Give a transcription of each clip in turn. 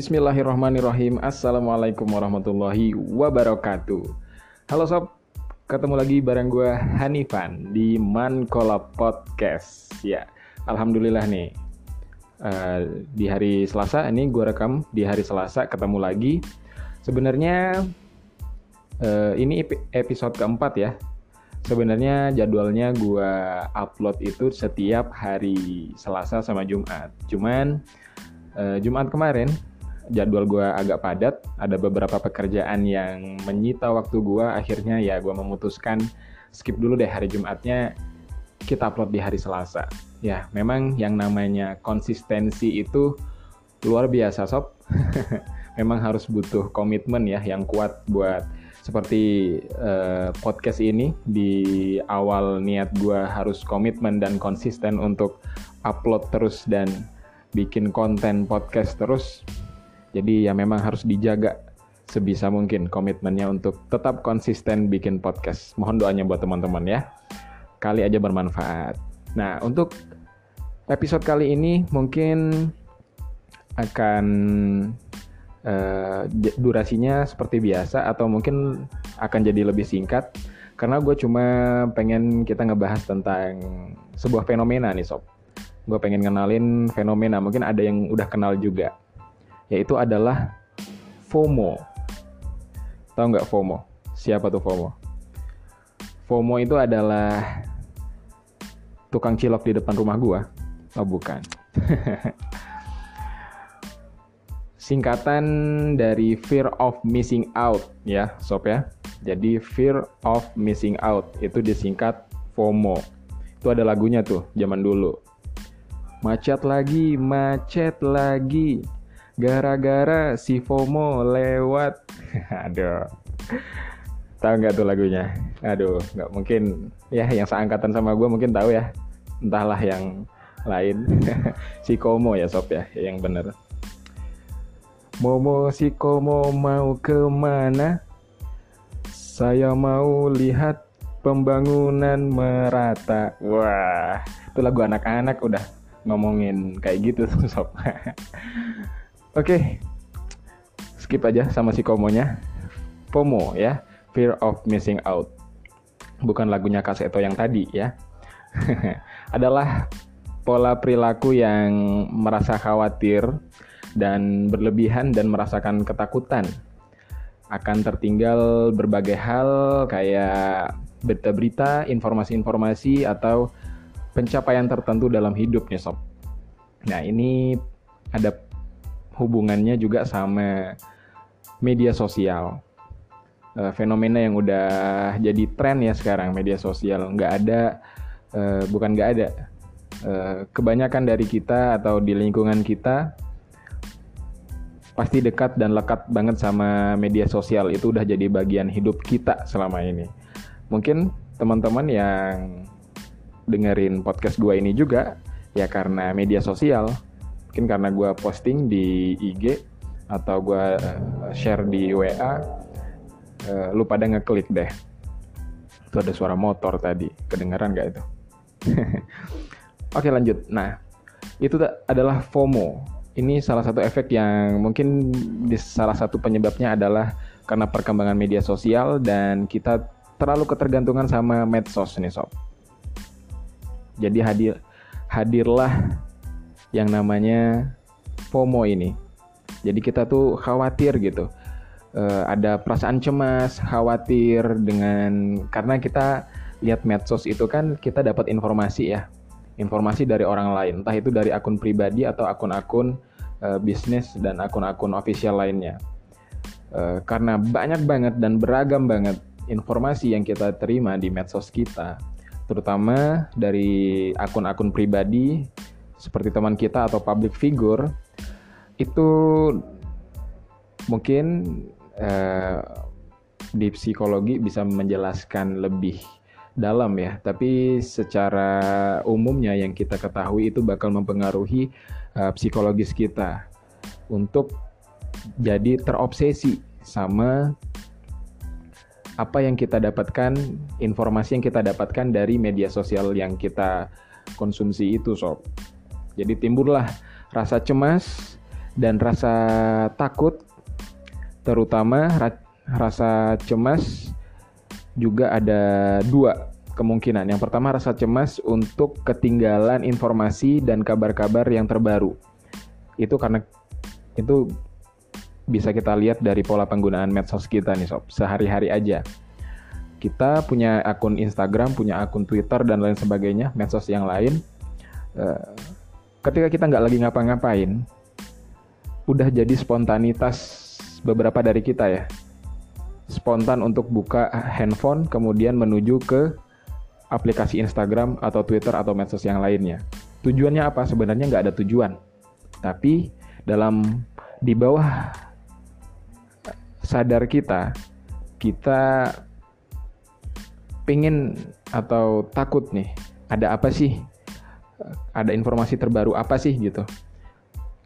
Bismillahirrahmanirrahim. Assalamualaikum warahmatullahi wabarakatuh. Halo sob Ketemu lagi bareng gue Hanifan Di Mankola Podcast. Ya Alhamdulillah nih. Uh, Di hari Selasa Ini gue rekam di hari Selasa Ketemu lagi. Sebenarnya uh, Ini episode keempat ya. Sebenarnya jadwalnya gue upload itu setiap hari Selasa sama Jumat. Cuman uh, Jumat kemarin jadwal gue agak padat, ada beberapa pekerjaan yang menyita waktu gue, akhirnya ya gue memutuskan skip dulu deh hari Jumatnya, kita upload di hari Selasa. Ya, memang yang namanya konsistensi itu luar biasa sob. memang harus butuh komitmen ya yang kuat buat seperti uh, podcast ini di awal niat gue harus komitmen dan konsisten untuk upload terus dan bikin konten podcast terus jadi ya memang harus dijaga sebisa mungkin komitmennya untuk tetap konsisten bikin podcast. Mohon doanya buat teman-teman ya. Kali aja bermanfaat. Nah, untuk episode kali ini mungkin akan uh, durasinya seperti biasa atau mungkin akan jadi lebih singkat karena gue cuma pengen kita ngebahas tentang sebuah fenomena nih sob. Gue pengen kenalin fenomena, mungkin ada yang udah kenal juga yaitu adalah FOMO. Tahu nggak FOMO? Siapa tuh FOMO? FOMO itu adalah tukang cilok di depan rumah gua. Oh bukan. Singkatan dari fear of missing out ya, sob ya. Jadi fear of missing out itu disingkat FOMO. Itu ada lagunya tuh zaman dulu. Macet lagi, macet lagi Gara-gara si FOMO lewat. Aduh. Tahu nggak tuh lagunya? Aduh, nggak mungkin. Ya, yang seangkatan sama gue mungkin tahu ya. Entahlah yang lain. si Komo ya sob ya, yang bener. Momo si Komo mau ke mana? Saya mau lihat pembangunan merata. Wah, itu lagu anak-anak udah ngomongin kayak gitu sob. Oke, okay. skip aja sama si komonya. FOMO ya, Fear of Missing Out. Bukan lagunya Kaseto yang tadi ya. Adalah pola perilaku yang merasa khawatir dan berlebihan dan merasakan ketakutan akan tertinggal berbagai hal kayak berita-berita, informasi-informasi atau pencapaian tertentu dalam hidup nih sob. Nah ini ada hubungannya juga sama media sosial. Uh, fenomena yang udah jadi tren ya sekarang media sosial. Nggak ada uh, bukan nggak ada. Uh, kebanyakan dari kita atau di lingkungan kita pasti dekat dan lekat banget sama media sosial. Itu udah jadi bagian hidup kita selama ini. Mungkin teman-teman yang dengerin podcast gua ini juga ya karena media sosial mungkin karena gue posting di IG atau gue uh, share di WA uh, eh, lu pada ngeklik deh. Itu ada suara motor tadi. Kedengaran gak itu? Oke lanjut. Nah itu adalah FOMO. Ini salah satu efek yang mungkin di salah satu penyebabnya adalah karena perkembangan media sosial dan kita terlalu ketergantungan sama medsos nih sob. Jadi hadir hadirlah yang namanya FOMO ini. Jadi kita tuh khawatir gitu. Uh, ada perasaan cemas, khawatir dengan karena kita lihat medsos itu kan kita dapat informasi ya. Informasi dari orang lain, entah itu dari akun pribadi atau akun-akun uh, bisnis dan akun-akun official lainnya. Uh, karena banyak banget dan beragam banget informasi yang kita terima di medsos kita, terutama dari akun-akun pribadi seperti teman kita atau public figure itu mungkin eh, di psikologi bisa menjelaskan lebih dalam ya, tapi secara umumnya yang kita ketahui itu bakal mempengaruhi uh, psikologis kita untuk jadi terobsesi sama apa yang kita dapatkan, informasi yang kita dapatkan dari media sosial yang kita konsumsi itu, sob. Jadi timbullah rasa cemas Dan rasa takut terutama ra rasa cemas juga ada dua kemungkinan. Yang pertama rasa cemas untuk ketinggalan informasi dan kabar-kabar yang terbaru. Itu karena itu bisa kita lihat dari pola penggunaan medsos kita nih sob, sehari-hari aja. Kita punya akun Instagram, punya akun Twitter dan lain sebagainya, medsos yang lain. Eh, ketika kita nggak lagi ngapa-ngapain, udah jadi spontanitas beberapa dari kita ya. Spontan untuk buka handphone, kemudian menuju ke aplikasi Instagram atau Twitter atau medsos yang lainnya. Tujuannya apa? Sebenarnya nggak ada tujuan. Tapi dalam di bawah sadar kita, kita pingin atau takut nih, ada apa sih? Ada informasi terbaru apa sih gitu?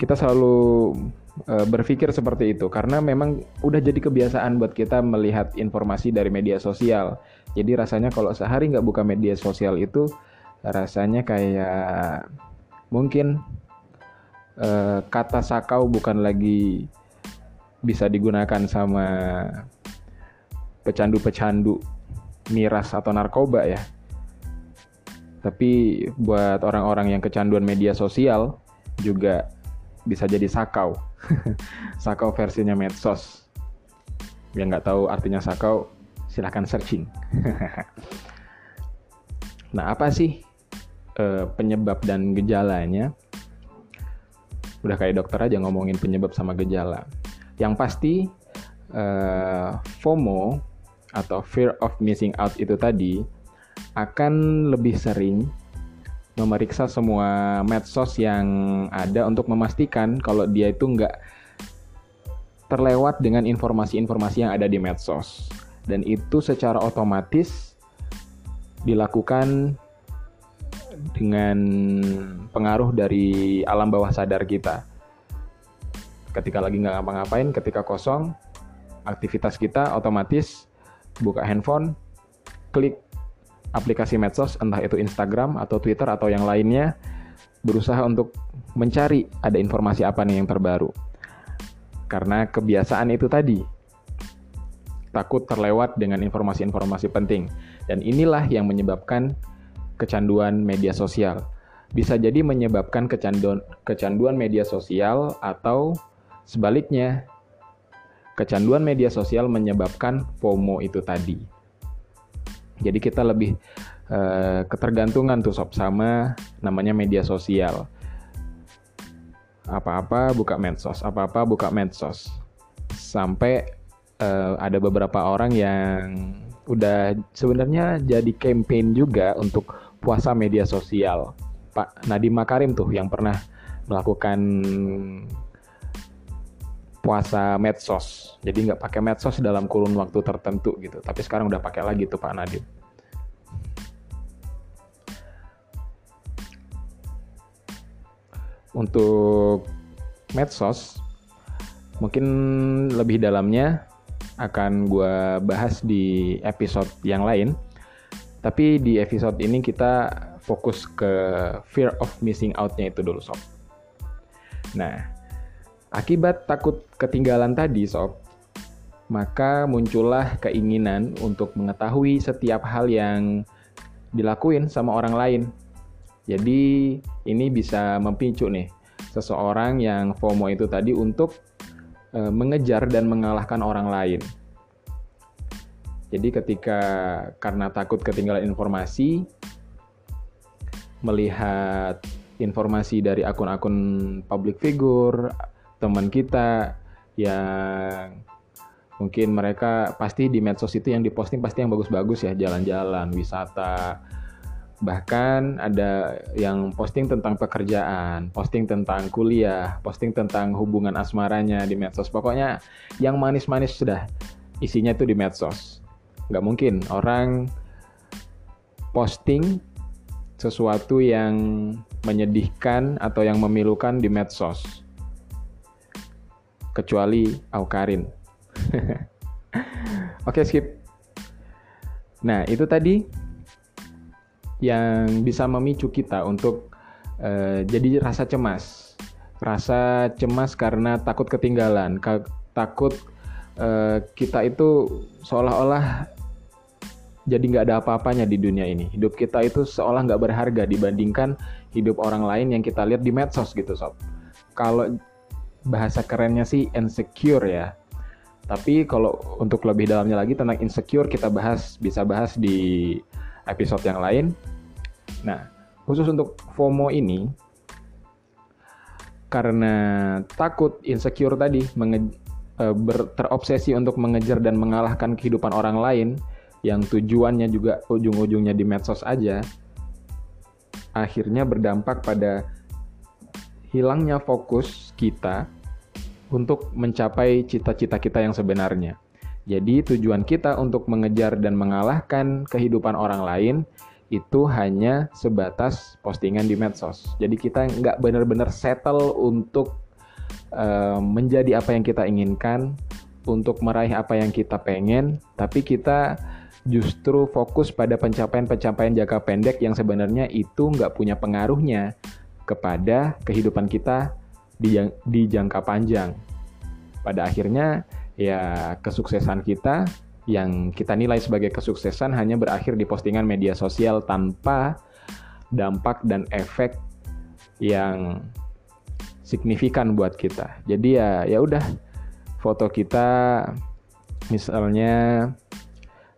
Kita selalu e, berpikir seperti itu karena memang udah jadi kebiasaan buat kita melihat informasi dari media sosial jadi rasanya kalau sehari nggak buka media sosial itu rasanya kayak mungkin uh, kata sakau bukan lagi bisa digunakan sama pecandu-pecandu miras atau narkoba ya. Tapi buat orang-orang yang kecanduan media sosial juga bisa jadi sakau. sakau versinya medsos. Yang nggak tahu artinya sakau, silahkan searching. nah, apa sih uh, penyebab dan gejalanya? Udah kayak dokter aja ngomongin penyebab sama gejala. Yang pasti uh, FOMO atau fear of missing out itu tadi akan lebih sering memeriksa semua medsos yang ada untuk memastikan kalau dia itu nggak terlewat dengan informasi-informasi yang ada di medsos dan itu secara otomatis dilakukan dengan pengaruh dari alam bawah sadar kita. Ketika lagi nggak ngapa-ngapain, ketika kosong, aktivitas kita otomatis buka handphone, klik aplikasi medsos, entah itu Instagram atau Twitter atau yang lainnya, berusaha untuk mencari ada informasi apa nih yang terbaru. Karena kebiasaan itu tadi, takut terlewat dengan informasi-informasi penting. Dan inilah yang menyebabkan kecanduan media sosial. Bisa jadi menyebabkan kecanduan kecanduan media sosial atau sebaliknya kecanduan media sosial menyebabkan FOMO itu tadi. Jadi kita lebih uh, ketergantungan tuh sob sama namanya media sosial. Apa-apa buka medsos, apa-apa buka medsos. Sampai uh, ada beberapa orang yang udah sebenarnya jadi campaign juga untuk puasa media sosial. Pak Nadiem Makarim tuh yang pernah melakukan puasa medsos. Jadi nggak pakai medsos dalam kurun waktu tertentu gitu. Tapi sekarang udah pakai lagi tuh Pak Nadiem. Untuk medsos, mungkin lebih dalamnya akan gue bahas di episode yang lain. Tapi di episode ini kita fokus ke fear of missing out-nya itu dulu sob. Nah, akibat takut ketinggalan tadi sob, maka muncullah keinginan untuk mengetahui setiap hal yang dilakuin sama orang lain. Jadi ini bisa memicu nih seseorang yang FOMO itu tadi untuk e, mengejar dan mengalahkan orang lain. Jadi ketika karena takut ketinggalan informasi, melihat informasi dari akun-akun public figure, teman kita yang mungkin mereka pasti di medsos itu yang diposting pasti yang bagus-bagus ya, jalan-jalan, wisata, Bahkan ada yang posting tentang pekerjaan, posting tentang kuliah, posting tentang hubungan asmaranya di medsos. Pokoknya yang manis-manis sudah isinya itu di medsos. Nggak mungkin orang posting sesuatu yang menyedihkan atau yang memilukan di medsos. Kecuali Aukarin. Oke, skip. Nah, itu tadi yang bisa memicu kita untuk uh, jadi rasa cemas. rasa cemas karena takut ketinggalan, takut uh, kita itu seolah-olah jadi nggak ada apa-apanya di dunia ini. Hidup kita itu seolah nggak berharga dibandingkan hidup orang lain yang kita lihat di medsos gitu sob. Kalau bahasa kerennya sih insecure ya. Tapi kalau untuk lebih dalamnya lagi tentang insecure kita bahas bisa bahas di episode yang lain. Nah, khusus untuk FOMO ini karena takut insecure tadi menge, e, ber, terobsesi untuk mengejar dan mengalahkan kehidupan orang lain yang tujuannya juga ujung-ujungnya di medsos aja akhirnya berdampak pada hilangnya fokus kita untuk mencapai cita-cita kita yang sebenarnya. Jadi tujuan kita untuk mengejar dan mengalahkan kehidupan orang lain itu hanya sebatas postingan di medsos. Jadi kita nggak benar-benar settle untuk uh, menjadi apa yang kita inginkan, untuk meraih apa yang kita pengen, tapi kita justru fokus pada pencapaian-pencapaian jangka pendek yang sebenarnya itu nggak punya pengaruhnya kepada kehidupan kita di, di jangka panjang. Pada akhirnya ya kesuksesan kita yang kita nilai sebagai kesuksesan hanya berakhir di postingan media sosial tanpa dampak dan efek yang signifikan buat kita. Jadi ya ya udah foto kita misalnya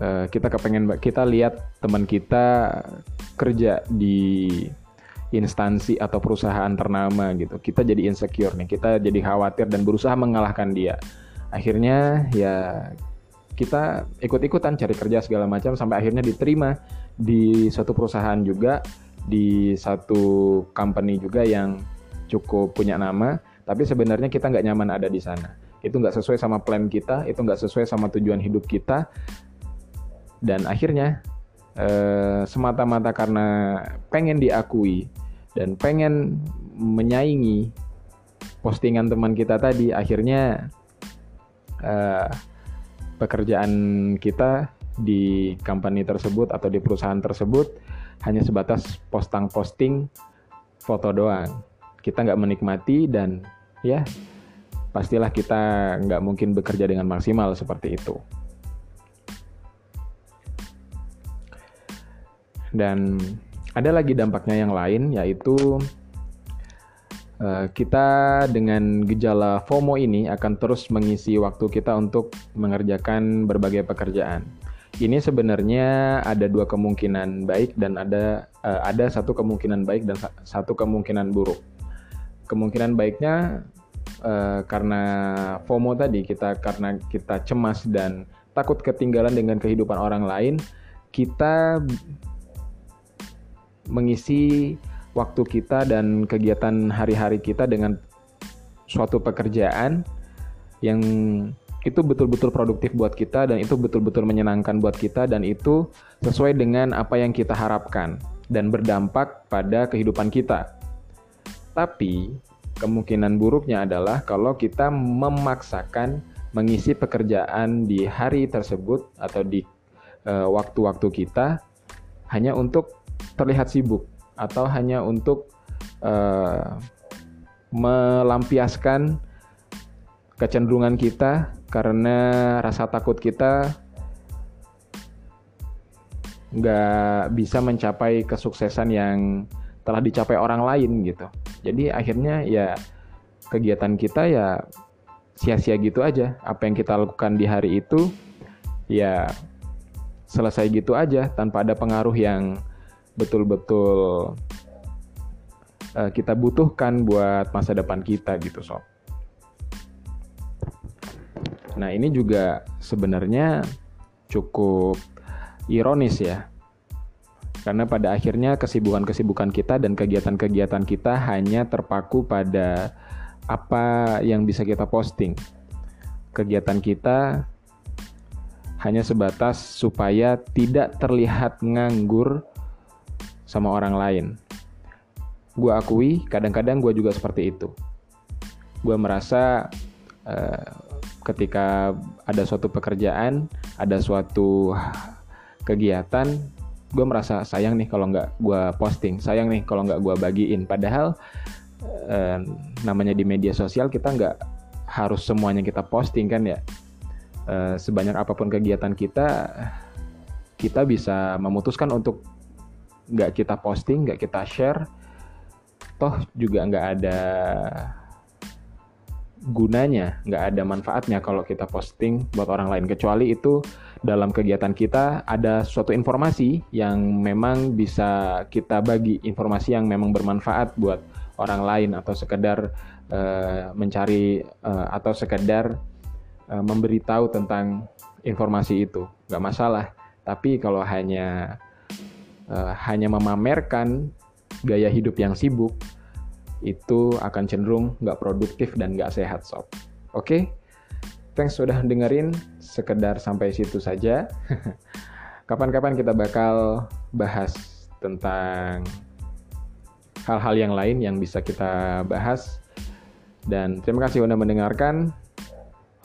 uh, kita kepengen kita lihat teman kita kerja di instansi atau perusahaan ternama gitu. Kita jadi insecure nih, kita jadi khawatir dan berusaha mengalahkan dia. Akhirnya ya kita ikut-ikutan cari kerja segala macam sampai akhirnya diterima di suatu perusahaan juga di satu company juga yang cukup punya nama tapi sebenarnya kita nggak nyaman ada di sana itu nggak sesuai sama plan kita itu nggak sesuai sama tujuan hidup kita dan akhirnya eh, semata-mata karena pengen diakui dan pengen menyaingi postingan teman kita tadi akhirnya eh, pekerjaan kita di company tersebut atau di perusahaan tersebut hanya sebatas posting-posting foto doang kita nggak menikmati dan ya pastilah kita nggak mungkin bekerja dengan maksimal seperti itu. Dan ada lagi dampaknya yang lain yaitu uh, kita dengan gejala FOMO ini akan terus mengisi waktu kita untuk mengerjakan berbagai pekerjaan. Ini sebenarnya ada dua kemungkinan baik dan ada uh, ada satu kemungkinan baik dan satu kemungkinan buruk. Kemungkinan baiknya uh, karena FOMO tadi kita karena kita cemas dan takut ketinggalan dengan kehidupan orang lain, kita mengisi waktu kita dan kegiatan hari-hari kita dengan suatu pekerjaan yang itu betul-betul produktif buat kita dan itu betul-betul menyenangkan buat kita dan itu sesuai dengan apa yang kita harapkan dan berdampak pada kehidupan kita. Tapi kemungkinan buruknya adalah kalau kita memaksakan mengisi pekerjaan di hari tersebut atau di eh, waktu-waktu uh, kita hanya untuk terlihat sibuk atau hanya untuk uh, melampiaskan kecenderungan kita karena rasa takut kita nggak bisa mencapai kesuksesan yang telah dicapai orang lain gitu. Jadi akhirnya ya kegiatan kita ya sia-sia gitu aja. Apa yang kita lakukan di hari itu ya selesai gitu aja tanpa ada pengaruh yang betul-betul uh, kita butuhkan buat masa depan kita gitu sob. Nah ini juga sebenarnya cukup ironis ya. Karena pada akhirnya kesibukan-kesibukan kita dan kegiatan-kegiatan kita hanya terpaku pada apa yang bisa kita posting. Kegiatan kita hanya sebatas supaya tidak terlihat nganggur sama orang lain. Gue akui, kadang-kadang gue juga seperti itu. Gue merasa uh, ketika ada suatu pekerjaan, ada suatu kegiatan, gue merasa sayang nih kalau nggak gue posting, sayang nih kalau nggak gue bagiin. Padahal uh, namanya di media sosial kita nggak harus semuanya kita posting kan ya uh, sebanyak apa pun kegiatan kita kita bisa memutuskan untuk nggak kita posting nggak kita share toh juga nggak ada gunanya, nggak ada manfaatnya kalau kita posting buat orang lain. Kecuali itu dalam kegiatan kita ada suatu informasi yang memang bisa kita bagi, informasi yang memang bermanfaat buat orang lain atau sekedar uh, mencari uh, atau sekedar uh, memberitahu tentang informasi itu, nggak masalah. Tapi kalau hanya uh, hanya memamerkan gaya hidup yang sibuk, itu akan cenderung nggak produktif dan nggak sehat sob. Oke, okay? thanks sudah dengerin. Sekedar sampai situ saja. Kapan-kapan kita bakal bahas tentang hal-hal yang lain yang bisa kita bahas. Dan terima kasih sudah mendengarkan.